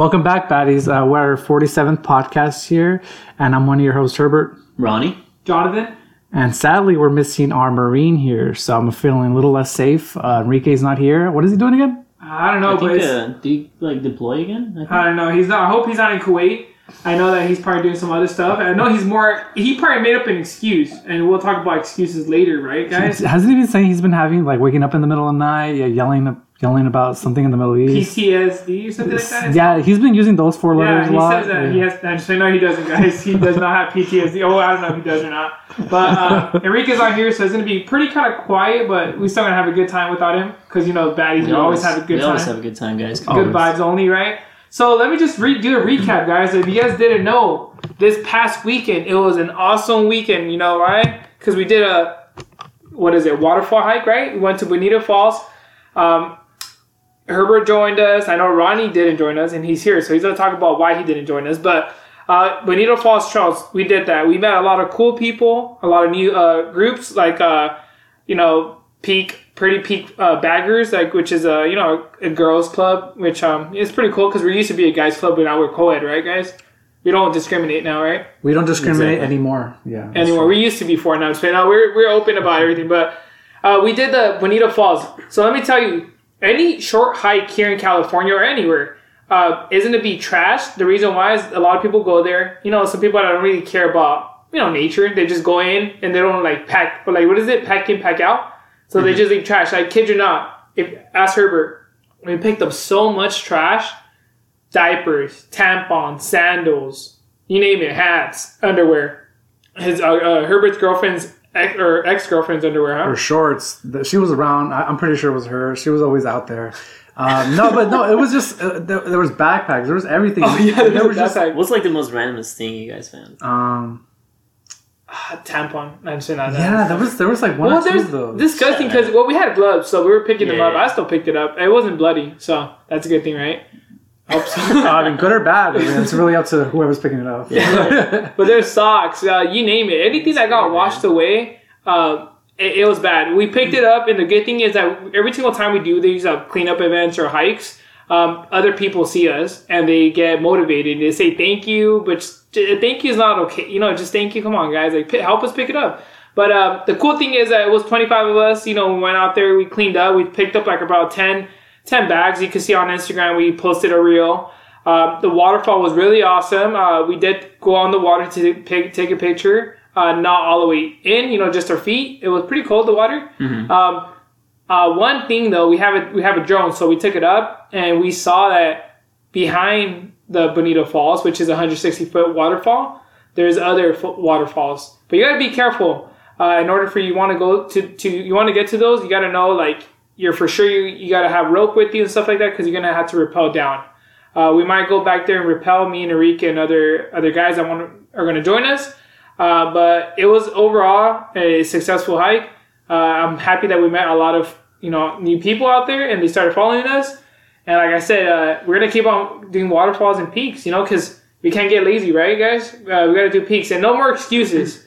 Welcome back, baddies. Uh, we're our 47th podcast here, and I'm one of your hosts, Herbert. Ronnie. Jonathan. And sadly, we're missing our Marine here, so I'm feeling a little less safe. Uh, Enrique's not here. What is he doing again? I don't know, I but think, it's- uh, do you like deploy again? I think. I don't know. He's not. I hope he's not in Kuwait. I know that he's probably doing some other stuff. I know he's more. He probably made up an excuse, and we'll talk about excuses later, right, guys? Hasn't he been saying he's been having like waking up in the middle of the night, yeah, yelling, yelling about something in the Middle East? PTSD or something like that. Yeah, he's been using those four Yeah, letters he a lot. says that Yeah. he has. I just say no, he doesn't, guys. He does not have PTSD. Oh, I don't know if he does or not. But uh, Enrique's on here, so it's gonna be pretty kind of quiet. But we still gonna have a good time without him, because you know, baddies we always have a good we time. always have a good time, guys. Good Always. vibes only, right? So let me just re- do a recap, guys. If you guys didn't know, this past weekend it was an awesome weekend. You know, right? Because we did a what is it waterfall hike, right? We went to Bonita Falls. Um, Herbert joined us. I know Ronnie didn't join us, and he's here, so he's gonna talk about why he didn't join us. But uh, Bonita Falls Trails, we did that. We met a lot of cool people, a lot of new uh, groups, like uh, you know, Peak, Pretty Peak uh, Baggers, like which is a you know a girls club, which um is pretty cool because we used to be a guys club, but now we're co-ed, right, guys? We don't discriminate now, right? We don't discriminate Exactly. anymore. Yeah. that's anymore. true. We used to be four now, but now we're we're open about everything. But uh, we did the Bonita Falls. So let me tell you, any short hike here in California or anywhere uh, isn't to be trashed. The reason why is a lot of people go there. You know, some people that don't really care about you know nature. They just go in and they don't like pack. Or like what is it? Pack in, pack out. So they just leave trash. I kid you not. If ask Herbert, we picked up so much trash diapers, tampons, sandals, you name it, hats, underwear. His uh, uh, Herbert's girlfriend's ex, or ex girlfriend's underwear, huh? Her shorts. the- She was around. I- I'm pretty sure it was her. She was always out there. Um, no, but no, it was just uh, there, there was backpacks. There was everything. Oh yeah, there there was just like What's like the most randomest thing you guys found? um, ah, tampon. I'm saying that. yeah, there was there was like one Well, or two there's of those. disgusting because well, we had gloves, so we were picking them up. yeah. I still picked it up. It wasn't bloody, so that's a good thing, right? Helps. I mean, good or bad. I mean, it's really up to whoever's picking it up. But there's socks, uh, you name it. Anything that got washed away, uh, it, it was bad. We picked it up, and the good thing is that every single time we do these uh, cleanup events or hikes, um, other people see us and they get motivated. They say thank you, but j- thank you is not okay. You know, just thank you. Come on, guys, like pi- help us pick it up. But uh, the cool thing is that it was 25 of us. You know, we went out there, we cleaned up, we picked up like about 10, 10 bags. You can see on Instagram, we posted a reel. Uh, the waterfall was really awesome. Uh, we did go on the water to take, take a picture. Uh, not all the way in, you know, just our feet. It was pretty cold, the water. Um, uh, one thing though, we have a we have a drone, so we took it up and we saw that behind the Bonita Falls, which is a 160 foot waterfall, there's other fo- waterfalls. But you gotta be careful. Uh, in order for you want to go to, to you want to get to those, you gotta know like you're for sure you, you gotta have rope with you and stuff like that because you're gonna have to rappel down. Uh, we might go back there and rappel me and Enrique and other other guys that want are gonna join us. Uh, but it was overall a successful hike. Uh, I'm happy that we met a lot of you know new people out there and they started following us. And like I said, uh, we're gonna keep on doing waterfalls and peaks, you know, because we can't get lazy, right, guys? Uh, we gotta do peaks and no more excuses.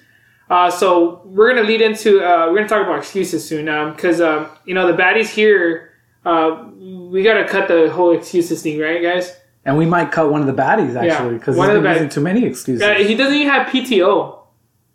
Uh, so we're gonna lead into uh, we're gonna talk about excuses soon, because um, you know the baddies here. Uh, we gotta cut the whole excuses thing, right, guys? And we might cut one of the baddies actually because of been using too many excuses. He doesn't even have PTO,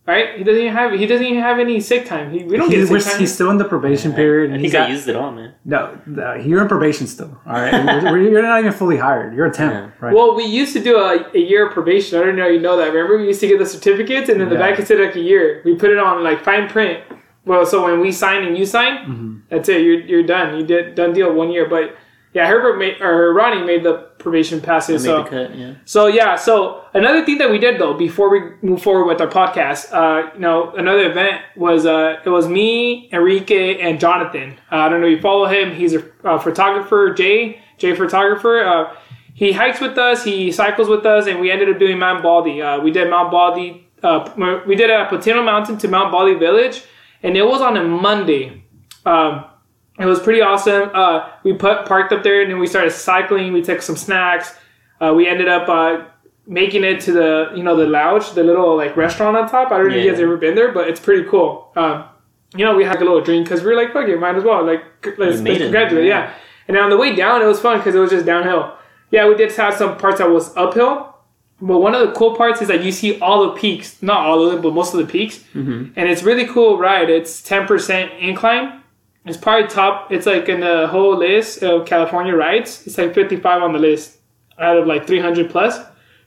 right? He doesn't even have he doesn't even have any sick time. He, we don't He- get sick time. he's still in the probation period. I and think he's I at- used it all, man. no, uh, you're in probation still. All right, We're- we're- you're not even fully hired. You're a temp, Yeah. right? Well, we used to do a, a year of probation. I don't know if you know that. Remember, we used to get the certificates, and then the Yeah. back it said like a year. We put it on like fine print. Well, so when we sign and you sign, Mm-hmm. that's it. You're, you're done. You did done deal one year. But yeah, Herbert made or Ronnie made the probation passes. So cut, yeah. so yeah, so another thing that we did though before we move forward with our podcast, uh, you know, another event was uh, it was me, Enrique, and Jonathan. Uh, I don't know if you follow him. He's a uh, photographer, Jay, Jay photographer. Uh, he hikes with us, he cycles with us, and we ended up doing Mount Baldy. Uh, we did Mount Baldy. Uh, we did it at Potino Mountain to Mount Baldy Village, and it was on a Monday. Um, it was pretty awesome. Uh, we put parked up there and then we started cycling. We took some snacks. Uh, we ended up uh, making it to the you know the lounge, the little like restaurant on top. I don't know if you guys ever been there, but it's pretty cool. Um, you know, we had a little drink because we were like, fuck it, might as well. Like, let's, let's it. congratulate, yeah. And on the way down, it was fun because it was just downhill. yeah, we did have some parts that was uphill. But one of the cool parts is that you see all the peaks, not all of them, but most of the peaks, Mhm. and it's really cool ride. It's ten percent incline. It's probably top. It's like in the whole list of California rides. It's like fifty five on the list out of like three hundred plus.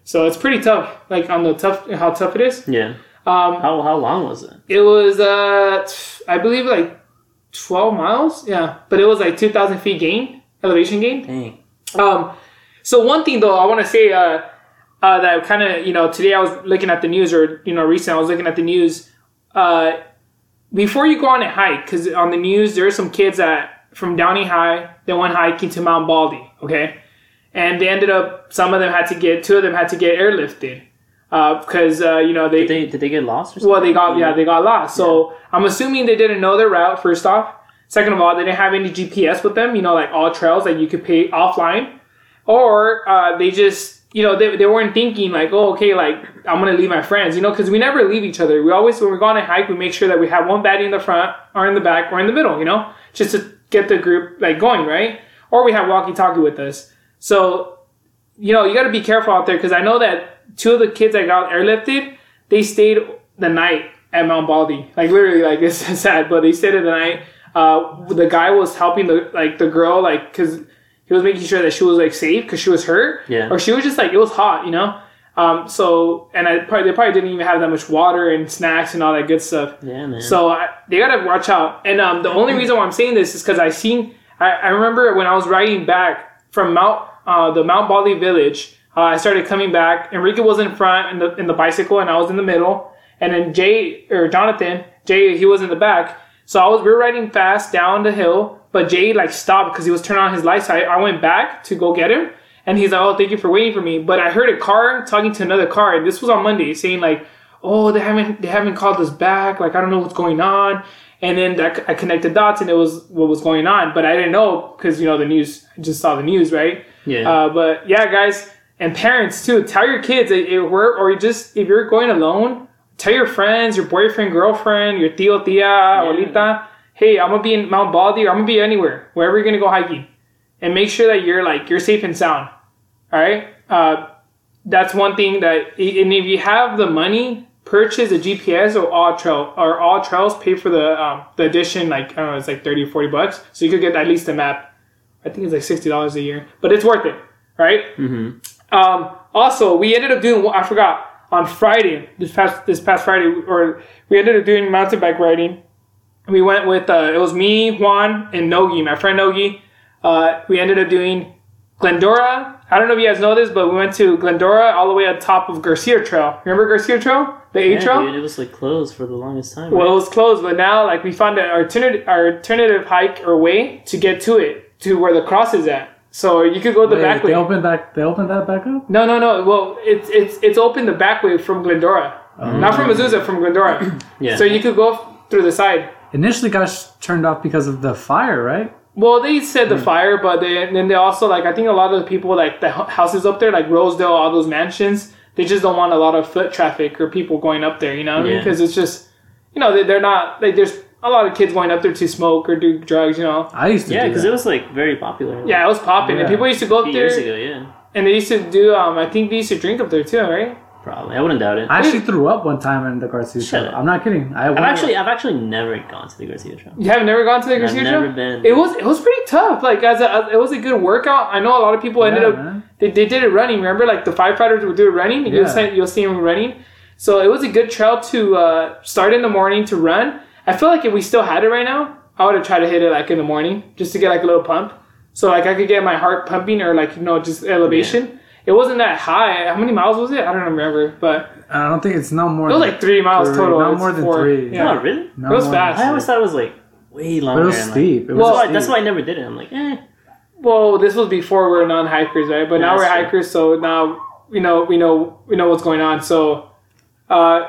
So it's pretty tough. Like on the tough, how tough it is. Yeah. Um, How how long was it? it was uh, t- I believe like twelve miles. Yeah, but it was like two thousand feet gain, elevation gain. Dang. Um, so one thing though, I want to say uh, uh, that kind of you know today I was looking at the news or you know recently I was looking at the news. Uh, before you go on a hike, because on the news there are some kids that from Downey High they went hiking to Mount Baldy, okay, and they ended up some of them had to get two of them had to get airlifted because uh, you know they Did they did they get lost or something? well, they got yeah, they got lost. So I'm assuming they didn't know their route. First off, second of all, they didn't have any GPS with them. You know, like AllTrails that you could pay offline, or uh, they just you know they, they weren't thinking like oh okay like I'm gonna leave my friends. You know, because we never leave each other. We always when we go on a hike, we make sure that we have one baddie in the front or in the back or in the middle. You know, just to get the group like going right, or we have walkie talkie with us. So you know you got to be careful out there because I know that two of the kids that got airlifted they stayed the night at Mount Baldy. Like literally, like it's sad, but they stayed the night. Uh, the guy was helping the like the girl like because he was making sure that she was like safe because she was hurt Yeah. or she was just like it was hot, you know. Um, so and I probably they probably didn't even have that much water and snacks and all that good stuff. Yeah, man. So I, they gotta watch out. And um, the only reason why I'm saying this is because I seen I, I remember when I was riding back from Mount uh, the Mount Baldy village. Uh, I started coming back. Enrique was in front in the in the bicycle, and I was in the middle. And then Jay or Jonathan, Jay, he was in the back. So I was we were riding fast down the hill, but Jay like stopped because he was turning on his lights. So I, I went back to go get him, and he's like, "Oh, thank you for waiting for me." But I heard a car talking to another car, and this was on Monday, saying like, "Oh, they haven't they haven't called us back. Like I don't know what's going on." And then that, I connected dots, and it was what was going on, but I didn't know because you know the news. I just saw the news, right? yeah. Uh, but yeah, guys and parents too. Tell your kids if we're or you just if you're going alone, tell your friends, your boyfriend, girlfriend, your tío, tía, abuelita. Hey, I'm gonna be in Mount Baldy, or I'm gonna be anywhere, wherever you're gonna go hiking, and make sure that you're like you're safe and sound. All right. Uh, that's one thing that, and if you have the money, purchase a GPS or AllTrail or AllTrails. Pay for the um, the addition, like I don't know, it's like 30 or 40 bucks, so you could get at least a map. I think it's like sixty dollars a year, but it's worth it, right? mm-hmm. Um, also, we ended up doing. I forgot on Friday this past this past Friday, or we ended up doing mountain bike riding. We went with uh, it was me, Juan, and Nogi, my friend Nogi. Uh, we ended up doing Glendora. I don't know if you guys know this, but we went to Glendora all the way at top of Garcia Trail. Remember Garcia Trail, the A Yeah, Trail? dude, it was like closed for the longest time. Well, it was closed, but now like we found an alternative alternative hike or way to get to it to where the cross is at. So you could go the Wait, back they way. opened back. They opened that back up. No, no, no. Well, it's it's it's open the back way from Glendora, not from Azusa, from Glendora. yeah. So you could go through the side. Initially, got sh- turned off because of the fire, right? Well, they said the fire, but they and then they also like I think a lot of the people like the houses up there, like Rosedale, all those mansions, they just don't want a lot of foot traffic or people going up there. You know what I mean? Yeah. Because it's just, you know, they, they're not like there's a lot of kids going up there to smoke or do drugs. You know? I used to. yeah, because it was like very popular. Yeah, it was popping, and people used to go a up few there, years ago. Yeah, and they used to do. Um, I think they used to drink up there too, right? Probably. I wouldn't doubt it. I actually threw up one time in the Garcia Shut Trail. up. I'm not kidding. I I've actually, I've actually never gone to the Garcia Trail. You have never gone to the I've Garcia never Trail? been. It was it was pretty tough. Like as a, it was a good workout. I know a lot of people ended Yeah, up man. they, they did it running. Remember, like the firefighters would do it running. You'll Yeah. see you'll see them running. So it was a good trail to uh, start in the morning to run. I feel like if we still had it right now, I would have tried to hit it like in the morning just to get like a little pump. So like I could get my heart pumping or like you know just elevation. It wasn't that high. How many miles was it? I don't remember, but I don't think it's no more. it was than like three miles three, total. Not It's more than four. three. Yeah. Oh, really? No It was fast. I three. always thought it was like way But longer. it was and, like- steep. It was Well, That's why, steep. that's why I never did it. I'm like, eh. Well, this was before we were non-hikers, right? But Yeah, now we're true. hikers, so now we know we know we know what's going on. So, uh,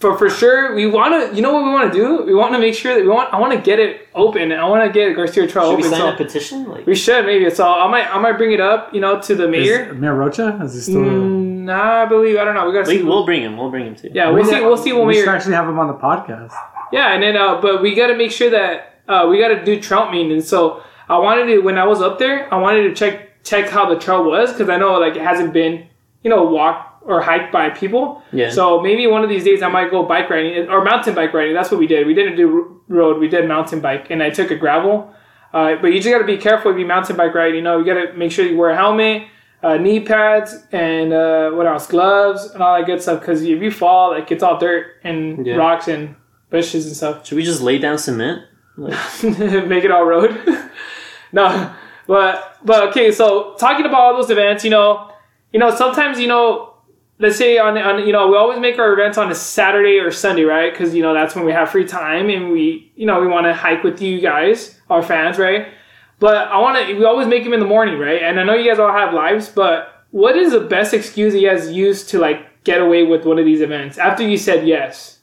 for for sure, we want to. You know what we want to do? We want to make sure that we want. I want to get it open. I want to get Garcia Trail Should we open. sign So a petition? Like, we should maybe. So I might I might bring it up. You know, to the Is mayor. Mayor Rocha? Is he still? Mm, nah, I believe I don't know. We gotta we, see. we'll bring him. We'll bring him too. yeah, we'll We see. We'll see when we should mayor. actually have him on the podcast. Yeah, and then uh, but we got to make sure that uh, we got to do trout maintenance. So I wanted to when I was up there, I wanted to check check how the trail was because I know like it hasn't been you know walked or hiked by people. Yeah. So maybe one of these days I might go bike riding or mountain bike riding. That's what we did. We didn't do road. We did mountain bike, and I took a gravel. Uh, but you just got to be careful if you mountain bike ride. You know, you got to make sure you wear a helmet, uh, knee pads, and uh, what else? Gloves and all that good stuff. Because if you fall, like it's all dirt and Yeah. rocks and bushes and stuff. Should we just lay down cement? Like, make it all road. no, but but okay. So talking about all those events, you know, you know, sometimes you know, let's say on on you know, we always make our events on a Saturday or Sunday, right? Because you know that's when we have free time and we you know we want to hike with you guys, our fans, right? But I want to. We always make them in the morning, right? And I know you guys all have lives, but what is the best excuse you guys use to like get away with one of these events after you said yes?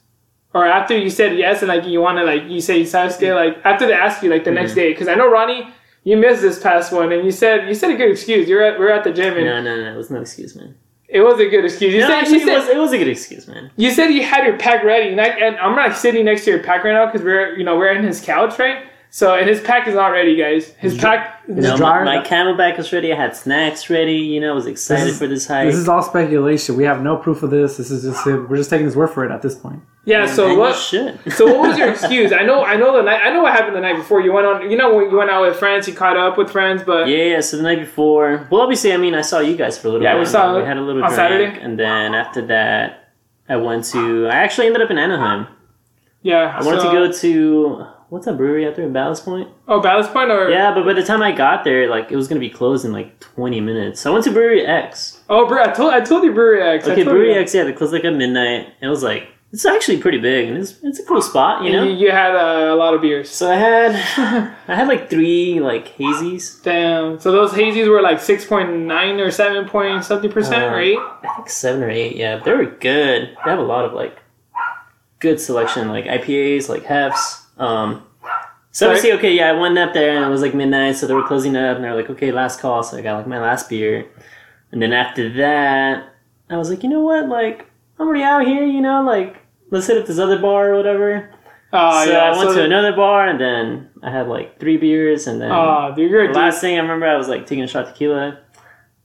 or after you said yes and like you want to like you say you sound like after they ask you like the next day because I know Ronnie you missed this past one and you said you said a good excuse you're at we're at the gym and no, no, no. It was no excuse, man. It was a good excuse you No, said actually, you said, it, was, it was a good excuse, man. you said you had your pack ready and, I, and I'm not sitting next to your pack right now because we're you know we're in his couch right so and his pack is not ready guys his pack Is No, it dry? my, my CamelBak was ready. I had snacks ready. You know, I was excited This is- for this hike. This is all speculation. We have no proof of this. This is just we're just taking his word for it at this point. yeah And so what should. so what was your excuse I know I know the night I know what happened the night before you went on you know when you went out with friends you caught up with friends but Yeah, yeah. So the night before, well, obviously, I mean, I saw you guys for a little. Yeah, while. we saw We had a little on drink, Saturday. and then after that, I went to. I actually ended up in Anaheim. yeah I wanted so- to go to what's that brewery out there in Ballast Point? oh Ballast Point or Yeah, but by the time I got there, like it was gonna be closed in like 20 minutes. So I went to Brewery X. Oh, bre- I told I told you Brewery X. Okay, Brewery you. X. Yeah, they closed like at midnight. It was like it's actually pretty big, and it's it's a cool spot, you know. You, you had uh, a lot of beers. So I had I had like three like hazies. Damn. So those hazies were like six point nine or seven point something percent, Uh, right? I think seven or eight. Yeah, they were good. They have a lot of like good selection, like IPAs, like hefts. Um, so Right. obviously, okay, yeah, I went up there and it was like midnight, so they were closing up, and they were like, okay, last call. So I got like my last beer, and then after that, I was like, you know what, like I'm already out here, you know, like let's hit up this other bar or whatever. Oh so yeah. I went so to another bar, and then I had like three beers, and then Oh, dude, you're a the dude. last thing I remember, I was like taking a shot tequila,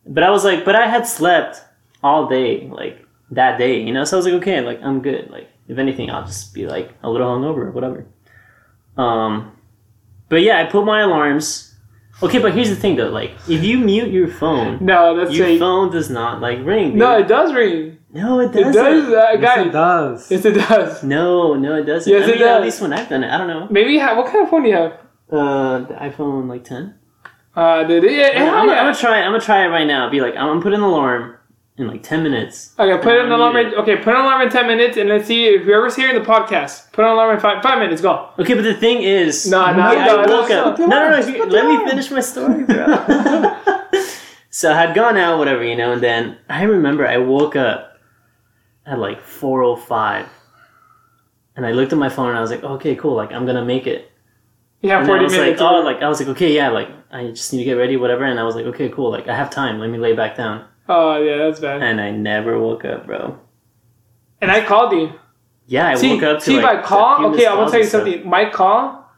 but I was like, but I had slept all day, like that day, you know. So I was like, okay, like I'm good. Like if anything, I'll just be like a little hungover or whatever. Um, but yeah, I put my alarms. Okay, but here's the thing though, like if you mute your phone, No, that's your a, phone does not like ring. Dude. No, it does ring. no, it It doesn't. does, uh, Yes, guys. it does. Yes, it does. No, no, it doesn't. Yes, I it does. At least when I've done it, I don't know. Maybe you have. What kind of phone do you have? Uh, the iPhone like ten. Uh, dude, yeah, I'm, hell I'm, gonna try. I'm gonna try it right now. Be like, I'm gonna put an alarm in like ten minutes. Okay, put an alarm. In, okay, put an alarm in ten minutes, and let's see if whoever's hearing the podcast. Put an alarm in five five minutes. Go. Okay, but the thing is, No, no, no, I no, woke no, up. no, No, no, you- let me finish my story, bro. so I had gone out, whatever, you know, and then I remember I woke up at like four o five, and I looked at my phone and I was like, okay, cool, like I'm gonna make it. Yeah, And then I forty was minutes. like, oh, like I was like, okay, yeah, like I just need to get ready, whatever. And I was like, okay, cool, like I have time. Let me lay back down. Oh yeah, that's bad. And I never woke up, bro. And I called you. Yeah, I see, woke up to see like, my call. Okay, I'm gonna tell you and stuff. something. My call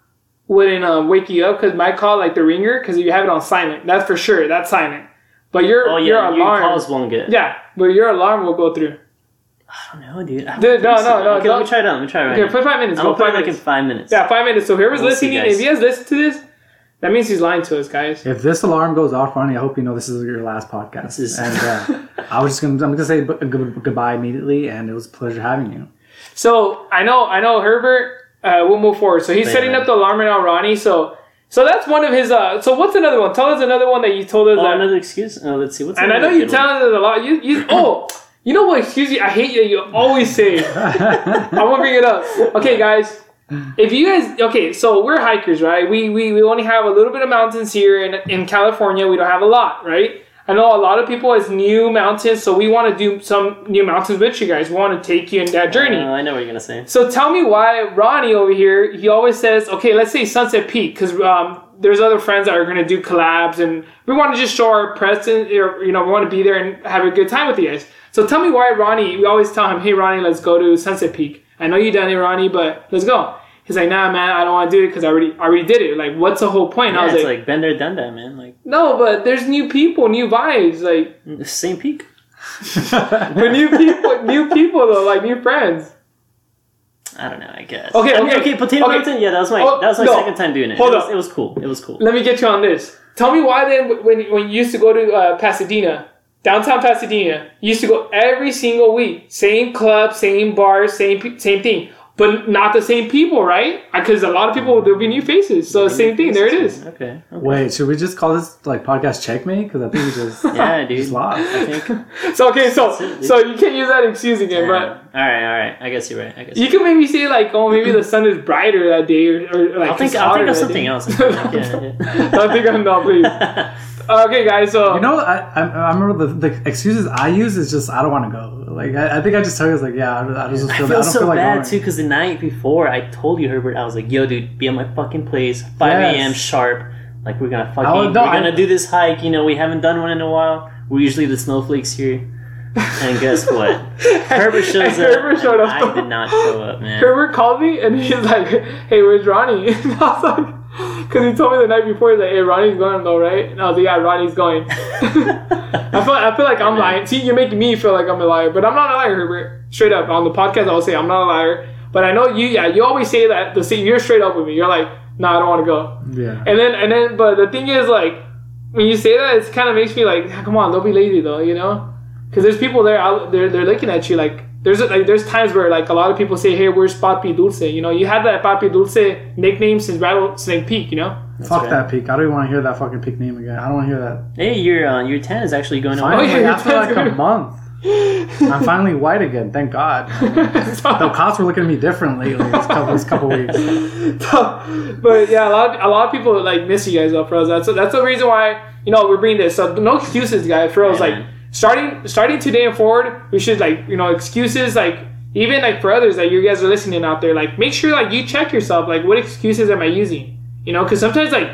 wouldn't uh, wake you up because my call, like the ringer, because you have it on silent. That's for sure. That's silent. But your Oh your yeah, your alarm, calls won't get. yeah, but your alarm will go through. I don't know, dude. I Dude, no, so. no, no, Okay, let me try it out. Let me try it right Okay, now. put five minutes. I'm gonna put five like in minutes. five minutes. Yeah, five minutes. So whoever's We'll listening, if he has listened to this, that means he's lying to us, guys. If this alarm goes off, Ronnie, I hope you know this is your last podcast. Is- And uh, I was just gonna, I'm gonna say bu- gu- goodbye immediately, and it was a pleasure having you. So I know, I know, Herbert. Uh, we'll move forward. So he's Yeah, setting up the alarm right now, Ronnie. So, so that's one of his. Uh, so what's another one? Tell us another one that you told us. Oh, that, another excuse. Oh, let's see. What's and I know you good one? tell us a lot. You, you, oh, you know what? Excuse me. I hate you. You always say. I'm gonna bring it up. Okay, guys. If you guys, okay, so we're hikers, right? We, we we only have a little bit of mountains here in in California. We don't have a lot, right? I know a lot of people has new mountains, so we want to do some new mountains with you guys. We want to take you in that journey. Uh, I know what you're gonna say. So tell me why Ronnie over here, he always says, okay, let's say Sunset Peak, because um, there's other friends that are going to do collabs, and we want to just show our presence, or, you know, we want to be there and have a good time with you guys. So tell me why Ronnie, we always tell him, hey, Ronnie, let's go to Sunset Peak. I know you done it, Ronnie, but let's go. He's like, nah, man, I don't want to do it because I already, I already did it. Like, what's the whole point? And I was it's like, like been there, done that, man. Like no, but there's new people, new vibes, like, same peak. but new people, new people though, like new friends. I don't know. I guess. Okay, I mean, okay, okay. Potato okay. Mountain. Yeah, that was my Oh, that was my no. second time doing it. Hold it, was, up. it was cool. It was cool. Let me get you on this. Tell me why then, when when you used to go to uh, Pasadena, downtown Pasadena, used to go every single week, same club, same bar, same same thing, but not the same people, right? Because a lot of people there'll be new faces, so same thing. There it is. Okay. okay. Wait, should we just call this like podcast checkmate? Because I think we just Yeah, dude. just lost. I think. So okay, so it, so you can't use that excuse again, Yeah. but. All right, all right. I guess you're right. I guess. You can maybe say like, oh, maybe the sun is brighter that day, or, or like I'll think. I'll think of something day. else. Like, yeah, yeah. Don't think I'm not, please. Okay, guys. So You know, I, I, I remember the, the excuses I use is just I don't want to go. Like I, I think I just tell you, it's like yeah, I, I just I feel, feel I don't so feel like bad going. too because the night before I told you Herbert I was like yo dude be at my fucking place 5 Yes. a.m. sharp like we're gonna fucking would- no, we're gonna do this hike you know we haven't done one in a while we're usually the snowflakes here and guess what Herbert shows up Herbert showed and up. I did not show up man Herbert called me and he's like, "Hey, where's Ronnie?" And I was like, "Cause he told me the night before, he's like, hey, Ronnie's going though, right?" And I was like, "Yeah, Ronnie's going." I feel, I feel like I'm lying. See, you're making me feel like I'm a liar, but I'm not a liar, Herbert. Straight up on the podcast, I'll say I'm not a liar. But I know you. Yeah, you always say that. The same. You're straight up with me. You're like, "No, I don't want to go." Yeah. And then and then, but the thing is, like, when you say that, it kind of makes me like, come on, don't be lazy though, you know? Because there's people there, out, they're they're looking at you like. There's like there's times where like a lot of people say, hey, where's Papi Dulce? You know, you had that Papi Dulce nickname since Rattlesnake Peak. You know. Fuck right. that peak. I don't even want to hear that fucking peak name again. I don't want to hear that. hey your uh, your 10 is actually going on Finally, Oh, yeah, after like a month, I'm finally white again. Thank God. The cops were looking at me different lately. This couple, this couple weeks. but yeah, a lot of, a lot of people like miss you guys up, bros. That's that's the reason why you know we're bringing this. So no excuses, guys. Bros, Yeah, like man. Starting starting today and forward, we should like you know excuses like even like for others that you guys are listening out there, like make sure like you check yourself, like what excuses am I using? You know, because sometimes like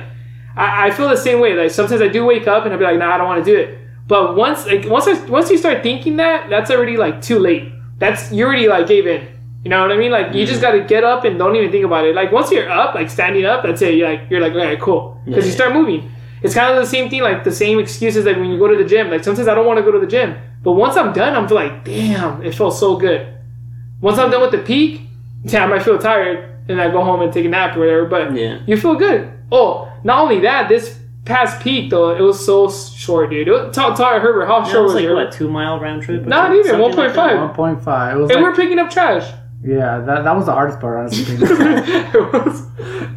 I, I feel the same way. Like sometimes I do wake up and I'll be like, nah, I don't want to do it. But once like once I, once you start thinking that, that's already like too late. That's you already like gave in. You know what I mean? Like you just mm. got to get up and don't even think about it. Like once you're up, like standing up, that's it. You're like you're like okay, cool, because you start moving. It's kind of the same thing, like the same excuses that when you go to the gym. Like sometimes I don't want to go to the gym, but once I'm done, I'm like damn, it feels so good. Once I'm done with the peak, yeah, I might feel tired and I go home and take a nap or whatever. But Yeah. you feel good. Oh, not only that, this past peak though, it was so short, dude. It was, tell, tell Herbert how That short was was, like it? what two mile round trip Not something- even, something like that? 1.5. 1.5. It was And like, we're picking up trash. yeah, that, that was the hardest part. Honestly. it was,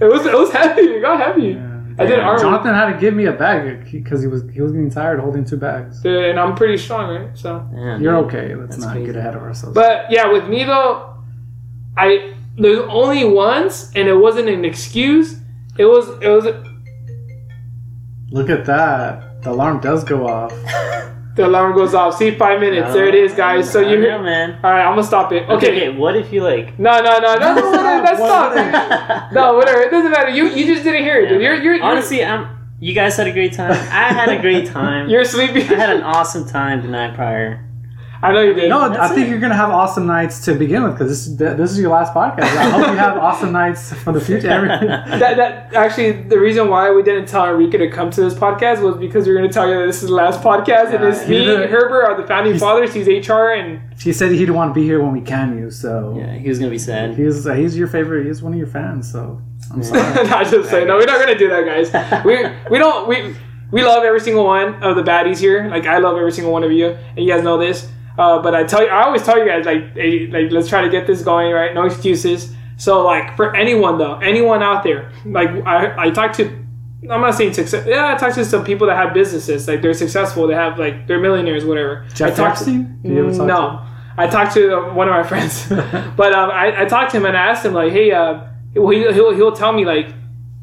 it was, it was heavy. It got heavy. I did arm, Jonathan had to give me a bag because he was he was getting tired holding two bags. and I'm pretty strong, right? So, Damn, You're okay. Let's That's not crazy. get ahead of ourselves. but yeah, with me though, I there's only once, and it wasn't an excuse. It was, it was. Look at that. The alarm does go off. The alarm goes off. See, five minutes. there it is, guys. So I you. know, man. All right, I'm gonna stop it. Okay, Okay. okay. What if you like? No, no, no, no, no, no, that's What- stop. No, whatever. It doesn't matter. You you just didn't hear it, dude. You're you're you're, Honestly, I'm. You guys had a great time. I had a great time. you're sleepy. I had an awesome time the night prior. I know you did. No, That's I think it. you're gonna have awesome nights to begin with because this is this is your last podcast. I hope you have awesome nights for the future. That, that actually the reason why we didn't tell Enrique to come to this podcast was because we are going to tell you that this is the last podcast and Yeah, it's me, did- Herbert are the founding fathers. He's HR and he said he didn't want to be here when we can you, so Yeah, he was gonna be sad. he's uh, he's your favorite. He's one of your fans, so I'm sorry. not just saying no, we're not going to do that, guys. We we don't we we love every single one of the baddies here. Like I love every single one of you, and you guys know this. Uh, but I tell you, I always tell you guys like, hey, like let's try to get this going, right? No excuses. So like for anyone though, anyone out there, like I I talked to I'm not saying success. Yeah, I talked to some people that have businesses. Like they're successful. They have like they're millionaires, whatever. I Jeff talked to-? You ever talk no, I talked to uh, one of my friends, but um, I, I talked to him and I asked him like, hey, uh, well, he, he'll he'll tell me like,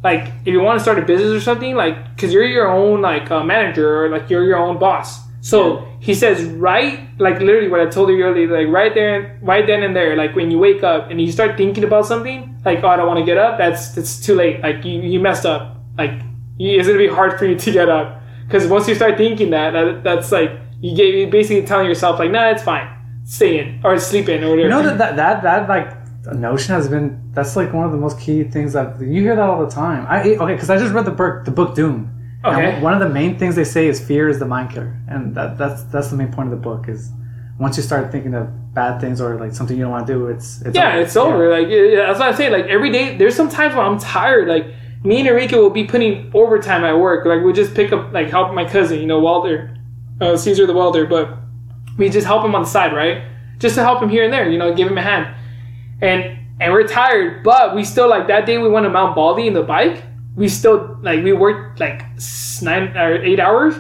like if you want to start a business or something, like, cause you're your own like uh, manager or like you're your own boss. So he says right, like literally what I told you earlier, like right there, right then and there, like when you wake up and you start thinking about something, like oh I don't want to get up, that's it's too late. Like you you messed up. Like you, it's gonna be hard for you to get up because once you start thinking that, that that's like you gave you basically telling yourself like nah it's fine, stay in or sleep in or whatever. You know that that that, that like the notion has been that's like one of the most key things that you hear that all the time. I okay because I just read the book the book Dune. And Okay. one of the main things they say is fear is the mind killer, and that, that's that's the main point of the book is once you start thinking of bad things or like something you don't want to do, it's it's Yeah, it's over. Like yeah, that's what I say. Like every day, there's some times when I'm tired. Like me and Enrique will be putting overtime at work. Like we'll just pick up, like help my cousin, you know, Walter, uh, Caesar the welder. But we just help him on the side, right? Just to help him here and there, you know, give him a hand. And and we're tired, but we still like that day we went to Mount Baldy in the bike. We still like we worked like nine or eight hours,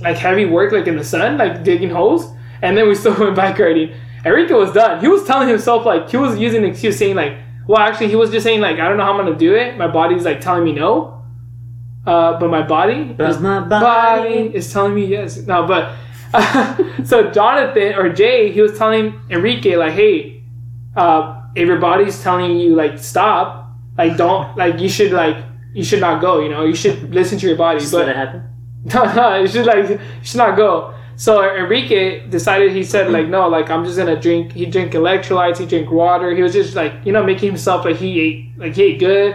like heavy work, like in the sun, like digging holes, and then we still went bike riding. Enrique was done. He was telling himself like he was using an excuse, saying like, well, actually, he was just saying like, I don't know how I'm gonna do it. My body's like telling me no, uh, but my body, But is, my body body. is telling me yes. No, but so Jonathan or Jay, he was telling Enrique like, hey, uh, if your body's telling you like stop, like don't like you should like you should not go. You know, you should listen to your body. Just but let it happen. no, no, you should like you should not go. So Enrique decided he said like no, like I'm just gonna drink. He drank electrolytes. He drank water. He was just like you know making himself like he ate like he ate good,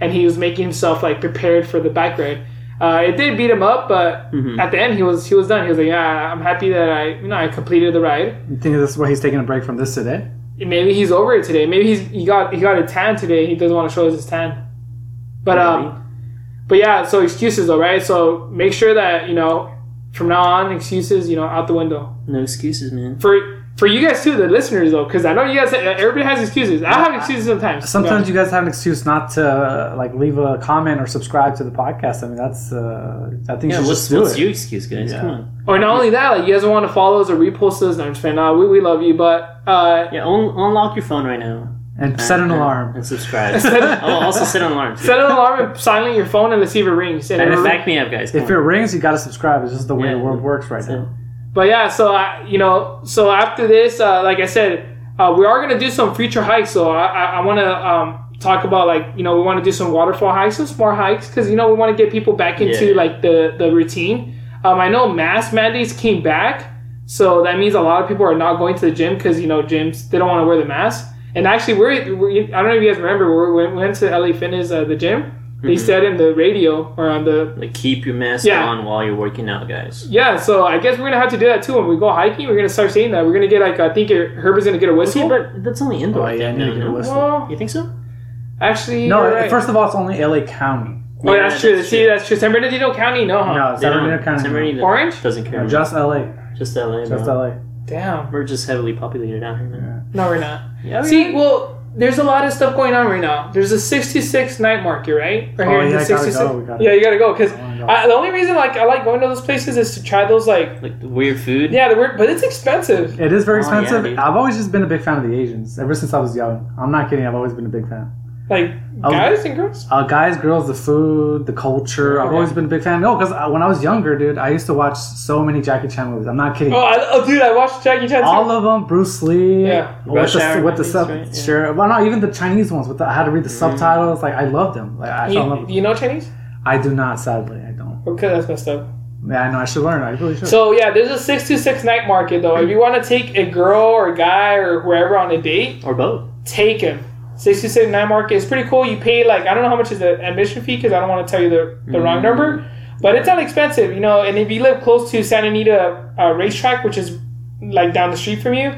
and he was making himself like prepared for the bike ride. Uh, it did beat him up, but Mhm. at the end he was he was done. He was like, yeah, I'm happy that I you know I completed the ride. You think this is why he's taking a break from this today? Maybe he's over it today. Maybe he's he got he got a tan today. He doesn't want to show us his tan. But um, but yeah, so excuses though, right? So make sure that you know from now on, excuses you know out the window no excuses, man. for for you guys too, the listeners though, because I know you guys everybody has excuses. I have excuses sometimes. Sometimes you guys have an excuse not to uh, like leave a comment or subscribe to the podcast. I mean, that's uh, I think Yeah, you should what's, just do what's it. your excuse, guys? Yeah. Come on. or not only that, like you guys want to follow us or repost us. No, I'm just saying, nah, we, we love you, but uh, Yeah, un- unlock your phone right now. And set an alarm. And subscribe. oh, also set an alarm. Too. set an alarm and silent your phone and let's see if it rings. And And it back me up, guys. Come If it rings, you gotta subscribe. It's just the way Yeah, the world works right That's now. it. But yeah, so I, you know, so after this, uh, like I said, uh, we are gonna do some future hikes. So I, I, I want to um, talk about like you know we want to do some waterfall hikes, some smart hikes, because you know we want to get people back into Yeah. like the the routine. Um, I know mask mandates came back, so that means a lot of people are not going to the gym because you know gyms they don't want to wear the mask. And actually, we're, we I don't know if you guys remember, we we went to LA Fitness uh, the gym. They Mhm. said in the radio or on the Like keep your mask Yeah. on while you're working out, guys. yeah, so I guess we're gonna have to do that too when we go hiking. We're gonna start saying that. We're gonna get like I think Herb is gonna get a whistle. Okay, but that's only indoor. Oh, yeah, I thing, need to no, get a whistle. well, You think so? actually, No, right. first of all, it's only LA County. oh, Yeah, that's true. that's See, that's true. San Bernardino County, no, huh? No, San Bernardino County. San. Bernardino Orange? doesn't care. No, just LA. just LA. Just bro. LA. Damn. We're just heavily populated out here, man. No, we're not. Yeah. See, well, there's a lot of stuff going on right now. There's a 66 night market, right? Right Oh, in yeah, the I gotta go, we gotta- Yeah, you gotta go because go. the only reason like I like going to those places is to try those like like the weird food. yeah, the weird, but it's expensive. It is very Oh, expensive. dude. I've always just been a big fan of the Asians ever since I was young. I'm not kidding. I've always been a big fan. Like Oh. guys and girls. Uh, guys, girls, the food, the culture. I've always been a big fan. No, because when I was younger, dude, I used to watch so many Jackie Chan movies. I'm not kidding. Oh, I, oh, dude, I watched Jackie Chan. too. All of them, Bruce Lee. Yeah. With the, with the sub, right? Yeah. sure. Well, no, even the Chinese ones. With the, I had to read the subtitles. Like I loved them. Like I fell in love. You, with you know Chinese? I do not, sadly. I don't. Okay, that's messed up. Yeah, I know. I should learn. I really should. So yeah, there's a six two six night market though. If you want to take a girl or a guy or whoever on a date, Or both. take him. Six to six night market is pretty cool. You pay like I don't know how much is the admission fee because I don't want to tell you the, the wrong Mm. number, but it's not expensive, you know. And if you live close to Santa Anita uh, racetrack, which is like down the street from you,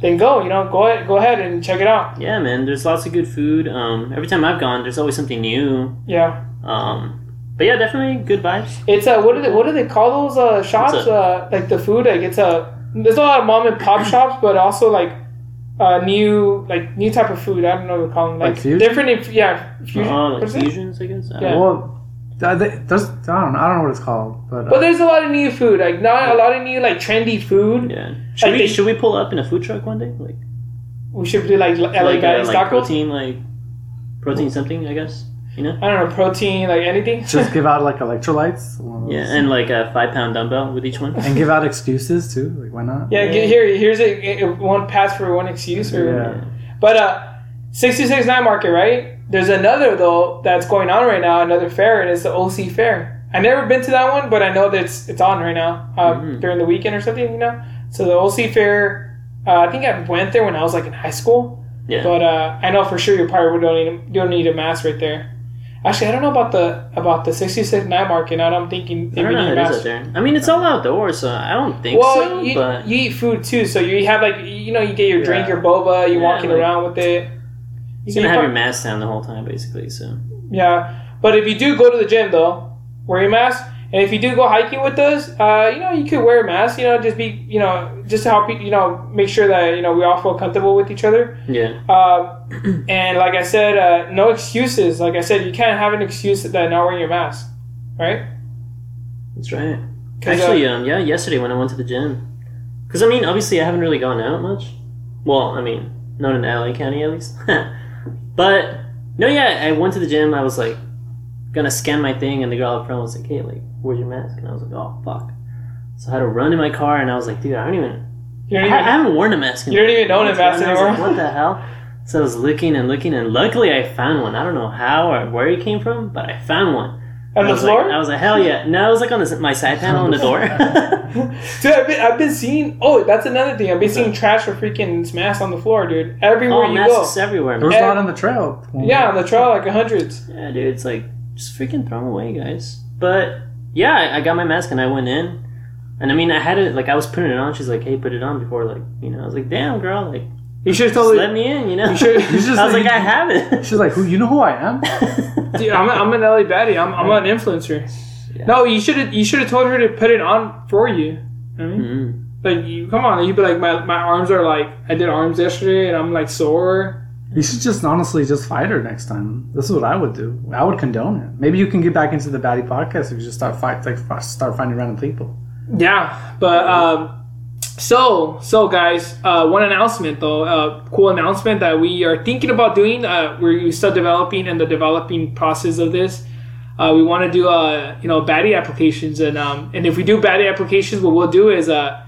then go. You know, go ahead, go ahead and check it out. Yeah, man. There's lots of good food. Um, every time I've gone, there's always something new. Yeah, Um, but yeah, definitely good vibes. it's a what do they what do they call those uh, shops? Uh, like the food, like it's a there's a lot of mom and pop shops, but also like. Uh, new like new type of food. I don't know what to call them. Like, Like different. Inf- yeah, fusion. What like fusions, I guess. I Yeah. well, uh, there's I don't know. I don't know what it's called, but, uh, But there's a lot of new food, like not a lot of new like trendy food. Yeah. Should Like we they- should we pull up in a food truck one day? Like We should do like LA like, uh, guys like tacos. protein, like protein something, I guess. You know. I don't know protein, like anything. just give out like electrolytes. one of those. Yeah, and like a five pound dumbbell with each one. and give out excuses too. Like why not? yeah, get here. Here's a, a- one pass for one excuse. Or, Yeah. But uh, sixty six nine market, right? There's another though that's going on right now. Another fair, and it's the OC Fair. I never been to that one, but I know that it's it's on right now uh, Mhm. during the weekend or something. You know, so the OC Fair. Uh, I think I went there when I was like in high school. Yeah. But uh, I know for sure you probably don't need you don't need a mask right there. Actually, I don't know about the about the 66 night market. Now I'm thinking I don't you know how a it is mask. out there. I mean, it's all outdoors, so I don't think Well, so. you, but you eat food too, so you have like you know you get your drink, Yeah. your boba, you're Yeah, walking like- around with it. you're So gonna you have your mask down the whole time, basically. So Yeah, but if you do go to the gym though, wear your mask. And if you do go hiking with us, uh, you know you could wear a mask. You know, just be you know just to help you you know make sure that you know we all feel comfortable with each other. yeah, Um, and like I said, uh, no excuses. Like I said, you can't have an excuse that not wearing your mask, right? that's right. 'Cause, uh, Actually, um, yeah, yesterday when I went to the gym, because I mean, obviously, I haven't really gone out much. Well, I mean, not in LA County at least. but no, yeah, I went to the gym. I was like gonna scan my thing, and the girl up front was like, "Hey, like, where's your mask?" And I was like, "Oh, fuck." So I had to run to my car, and I was like, "Dude, I don't even you I, don't I even, haven't worn a mask. In You don't even know months, a mask man. I was like, what the hell? So I was looking and looking, and luckily I found one. I don't know how or where it came from, but I found one. on I the was floor. Like, I was like, hell yeah! No, it was like on the, my side panel on the door. dude, I've been, I've been seeing. Oh, that's another thing. I've been seeing trash for freaking masks on the floor, dude. Everywhere oh, you go. masks everywhere. There Man. was a lot on the trail. Yeah, on the trail, like hundreds. Yeah, dude, it's like just freaking throw them away, guys. But yeah, I, I got my mask and I went in, and I mean, I had it like I was putting it on. She's like, "Hey, put it on before like you know." I was like, "Damn, girl, like You should have just totally. let me in," you know. You should- You just- I was like, you- "I have it." She's like, "Who? You know who I am?" Dude, I'm, a, I'm an LA baddie. I'm, I'm an influencer. Yeah. No, you should have you should have told her to put it on for you. You know what I mean? Mhm. Like you, come on, you'd be like, my, my arms are like, I did arms yesterday, and I'm like sore. You should just honestly just fight her next time. This is what I would do. I would condone it. Maybe you can get back into the baddie podcast if you just start fight like start finding random people. Yeah, but um, so so guys, uh, one announcement though, uh, cool announcement that we are thinking about doing. Uh, we're still developing in the developing process of this. Uh, we want to do uh, you know baddie applications, and um, and if we do baddie applications, what we'll do is uh,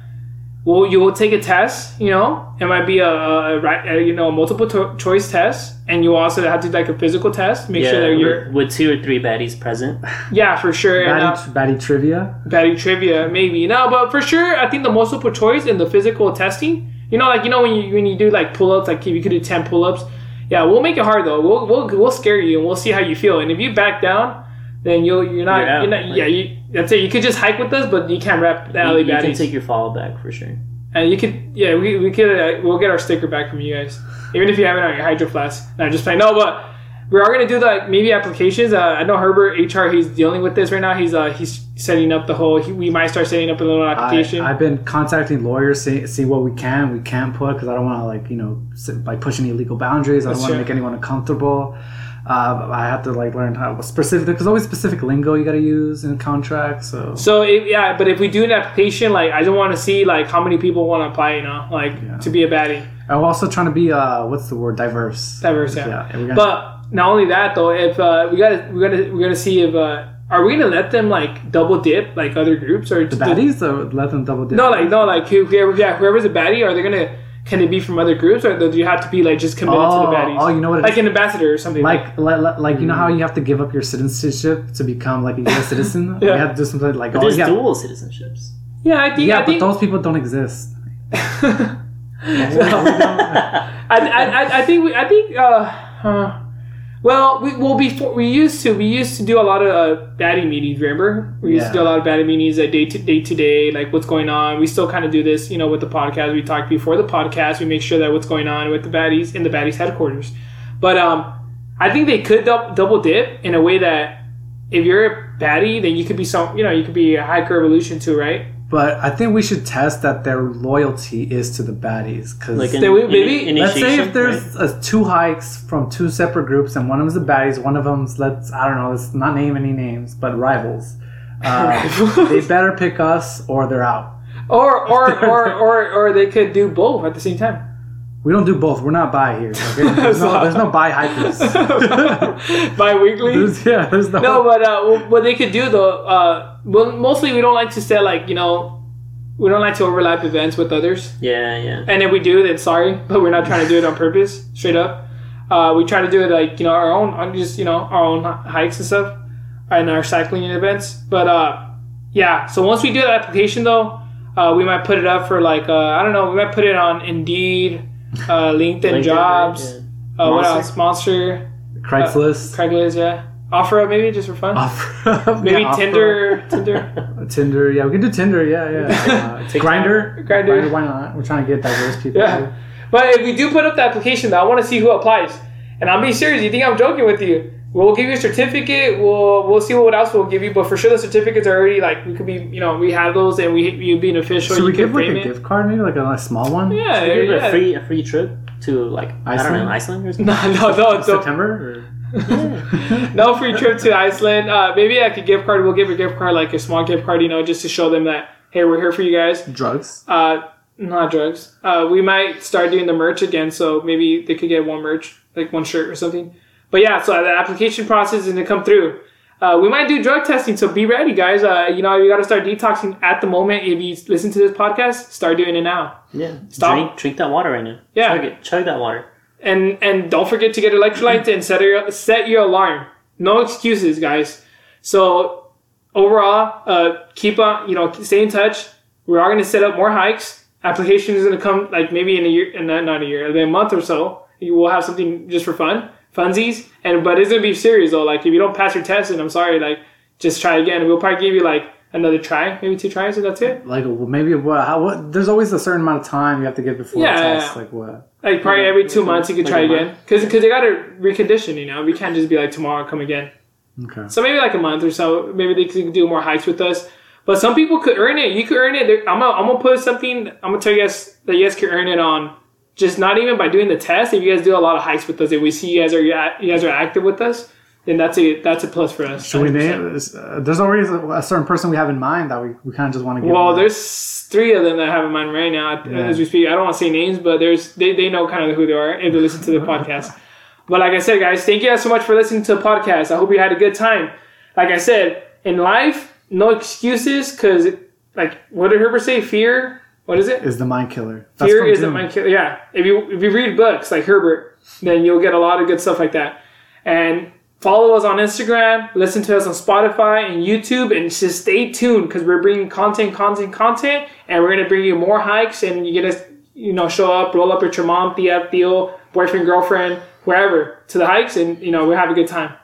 well, you will take a test. You know, it might be a, a, right- a you know a multiple to- choice test, and you also have to do like a physical test. Make Yeah, sure that you're with, with two or three baddies present. yeah for sure. And, uh, Baddie, baddie trivia. Baddie trivia, maybe. No, but for sure, I think the multiple choice and the physical testing. You know, like you know when you when you do like pull ups, like if you could do ten pull ups. Yeah, we'll make it hard though. We'll we'll we'll scare you and we'll see how you feel. And if you back down, then you'll you're not You're out. you're not yeah you that's it. You could just hike with us, but you can't rap the You, alley you can baddies. take your follow back for sure. and you could yeah we we could uh, we'll get our sticker back from you guys, even if you have it on your Hydro Flask. No, just playing. No, but. We are gonna do like maybe applications. Uh, I know Herbert HR. He's dealing with this right now. He's uh he's setting up the whole. He, we might start setting up a little application. I've been contacting lawyers, see, see what we can, we can't put, because I don't want to like you know sit, by pushing illegal boundaries. I don't want to make anyone uncomfortable. Uh, I have to like learn how specific. There's always specific lingo you got to use in contracts. So So if, yeah, but if we do an application, like I don't want to see like how many people want to apply, you know, like Yeah. to be a baddie, I'm also trying to be uh, what's the word? Diverse. diverse. Yeah. Yeah, But not only that though, if uh, we gotta we gotta we gotta see if uh, are we gonna let them like double dip like other groups or the baddies, so let them double dip. No, like no, like whoever yeah whoever's a baddie, are they gonna can it be from other groups or do you have to be like just committed to Oh, the baddies? oh, you know what it like is? an ambassador or something. like like, like, like you know how you have to give up your citizenship to become like a U.S. citizen. Yeah. You have to do something like But oh there's yeah, dual citizenships. yeah, I think yeah, I but think those people don't exist. I, I, I- I think we, I think uh, uh well we well before we used to we used to do a lot of uh, baddie meetings remember? We used to do a lot of baddie meetings uh, day to day to day like what's going on. We still kind of do this you know with the podcast. We talked before the podcast. We make sure that what's going on with the baddies in the baddies headquarters. But um I think they could dou- double dip in a way that if you're a baddie then you could be some you know you could be a hiker evolution too right But I think we should test that their loyalty is to the baddies because Like Then maybe- ini- let's say if there's uh, two hikes from two separate groups and one of them's the baddies, one of them's let's I don't know, let's not name any names, but rivals. Uh, they better pick us or they're out. or or, or or or they could do both at the same time We don't do both. We're not bi here. Okay? There's no, there's no bi hikers. bi-weekly There's, yeah, there's no. no but uh, what they could do though uh, well mostly we don't like to say like you know we don't like to overlap events with others Yeah, yeah. and if we do then sorry but we're not trying to do it on purpose straight up uh, we try to do it like you know our own on just you know our own hikes and stuff and our cycling events but uh, yeah so once we do the application though uh, we might put it up for like uh, I don't know we might put it on Indeed uh, LinkedIn, LinkedIn, jobs. yeah. Uh, what else? Monster, Craigslist. Craigslist, yeah. OfferUp maybe just for fun. Offer- maybe yeah, Tinder, Tinder. Tinder, yeah, we can do Tinder, yeah, yeah. Uh, TikTok. Grindr, why not? We're trying to get diverse people. Yeah. too. But if we do put up the application, though, I want to see who applies. And I'm being serious. You think I'm joking with you? We'll give you a certificate. We'll we'll see what else we'll give you. But for sure, the certificates are already like we could be. You know, we have those, and we you be an official. Should you we can give like frame a it. gift card, maybe like a, nice small one? Yeah, Should we give yeah. a free a free trip to like I don't Iceland? know Iceland or something. No, no, no, no, September. no free trip to Iceland. Uh, maybe like a gift card. We'll give a gift card, like a small gift card, you know, just to show them that hey, we're here for you guys. Drugs. Uh, not drugs. Uh, we might start doing the merch again, so maybe they could get one merch, like one shirt or something. But yeah, so the application process is gonna come through. Uh, we might do drug testing, so be ready, guys. Uh, you know, you got to start detoxing at the moment. If you listen to this podcast, start doing it now. Yeah, Stop. drink drink that water right now. Yeah. chug it, chug that water. and and don't forget to get electrolytes and set your set your alarm. No excuses, guys. So overall, uh, keep on you know stay in touch. We are going to set up more hikes. Application is going to come like maybe in a year, in not, not a year, in a month or so. You will have something just for fun, funsies, and but it's going to be serious though. Like if you don't pass your test, and I'm sorry, like just try again. We'll probably give you like another try, maybe two tries, and that's it. Like maybe what? How? What? There's always a certain amount of time you have to give before Yeah, a yeah, test. yeah. Like what? Like probably every two months you could Like try again, because because they got to recondition. You know, we can't just be like tomorrow come again. Okay. So maybe like a month or so. Maybe they could do more hikes with us. But some people could earn it. You could earn it. I'm gonna, I'm gonna put something. I'm gonna tell you guys that you guys can earn it on just not even by doing the test. If you guys do a lot of hikes with us, if we see you guys are you guys are active with us, then that's a that's a plus for us. Should we 100%. name? Uh, there's always a, a certain person we have in mind that we, we kind of just want to give. Well, there's three of them that I have in mind right now Yeah. as we speak. I don't want to say names, but there's they, they know kind of who they are if they listen to the podcast. But like I said, guys, thank you guys so much for listening to the podcast. I hope you had a good time. Like I said, in life, no excuses because, like, what did Herbert say? Fear. What is it? is the mind killer. Fear from isn't Dune. my killer. Yeah, if you if you read books like Herbert, then you'll get a lot of good stuff like that. And follow us on Instagram, listen to us on Spotify and YouTube, and just stay tuned because we're bringing content, content, content, and we're gonna bring you more hikes. And you get us, you know, show up, roll up with your mom, tia, tío, boyfriend, girlfriend, wherever to the hikes, and you know we'll have a good time.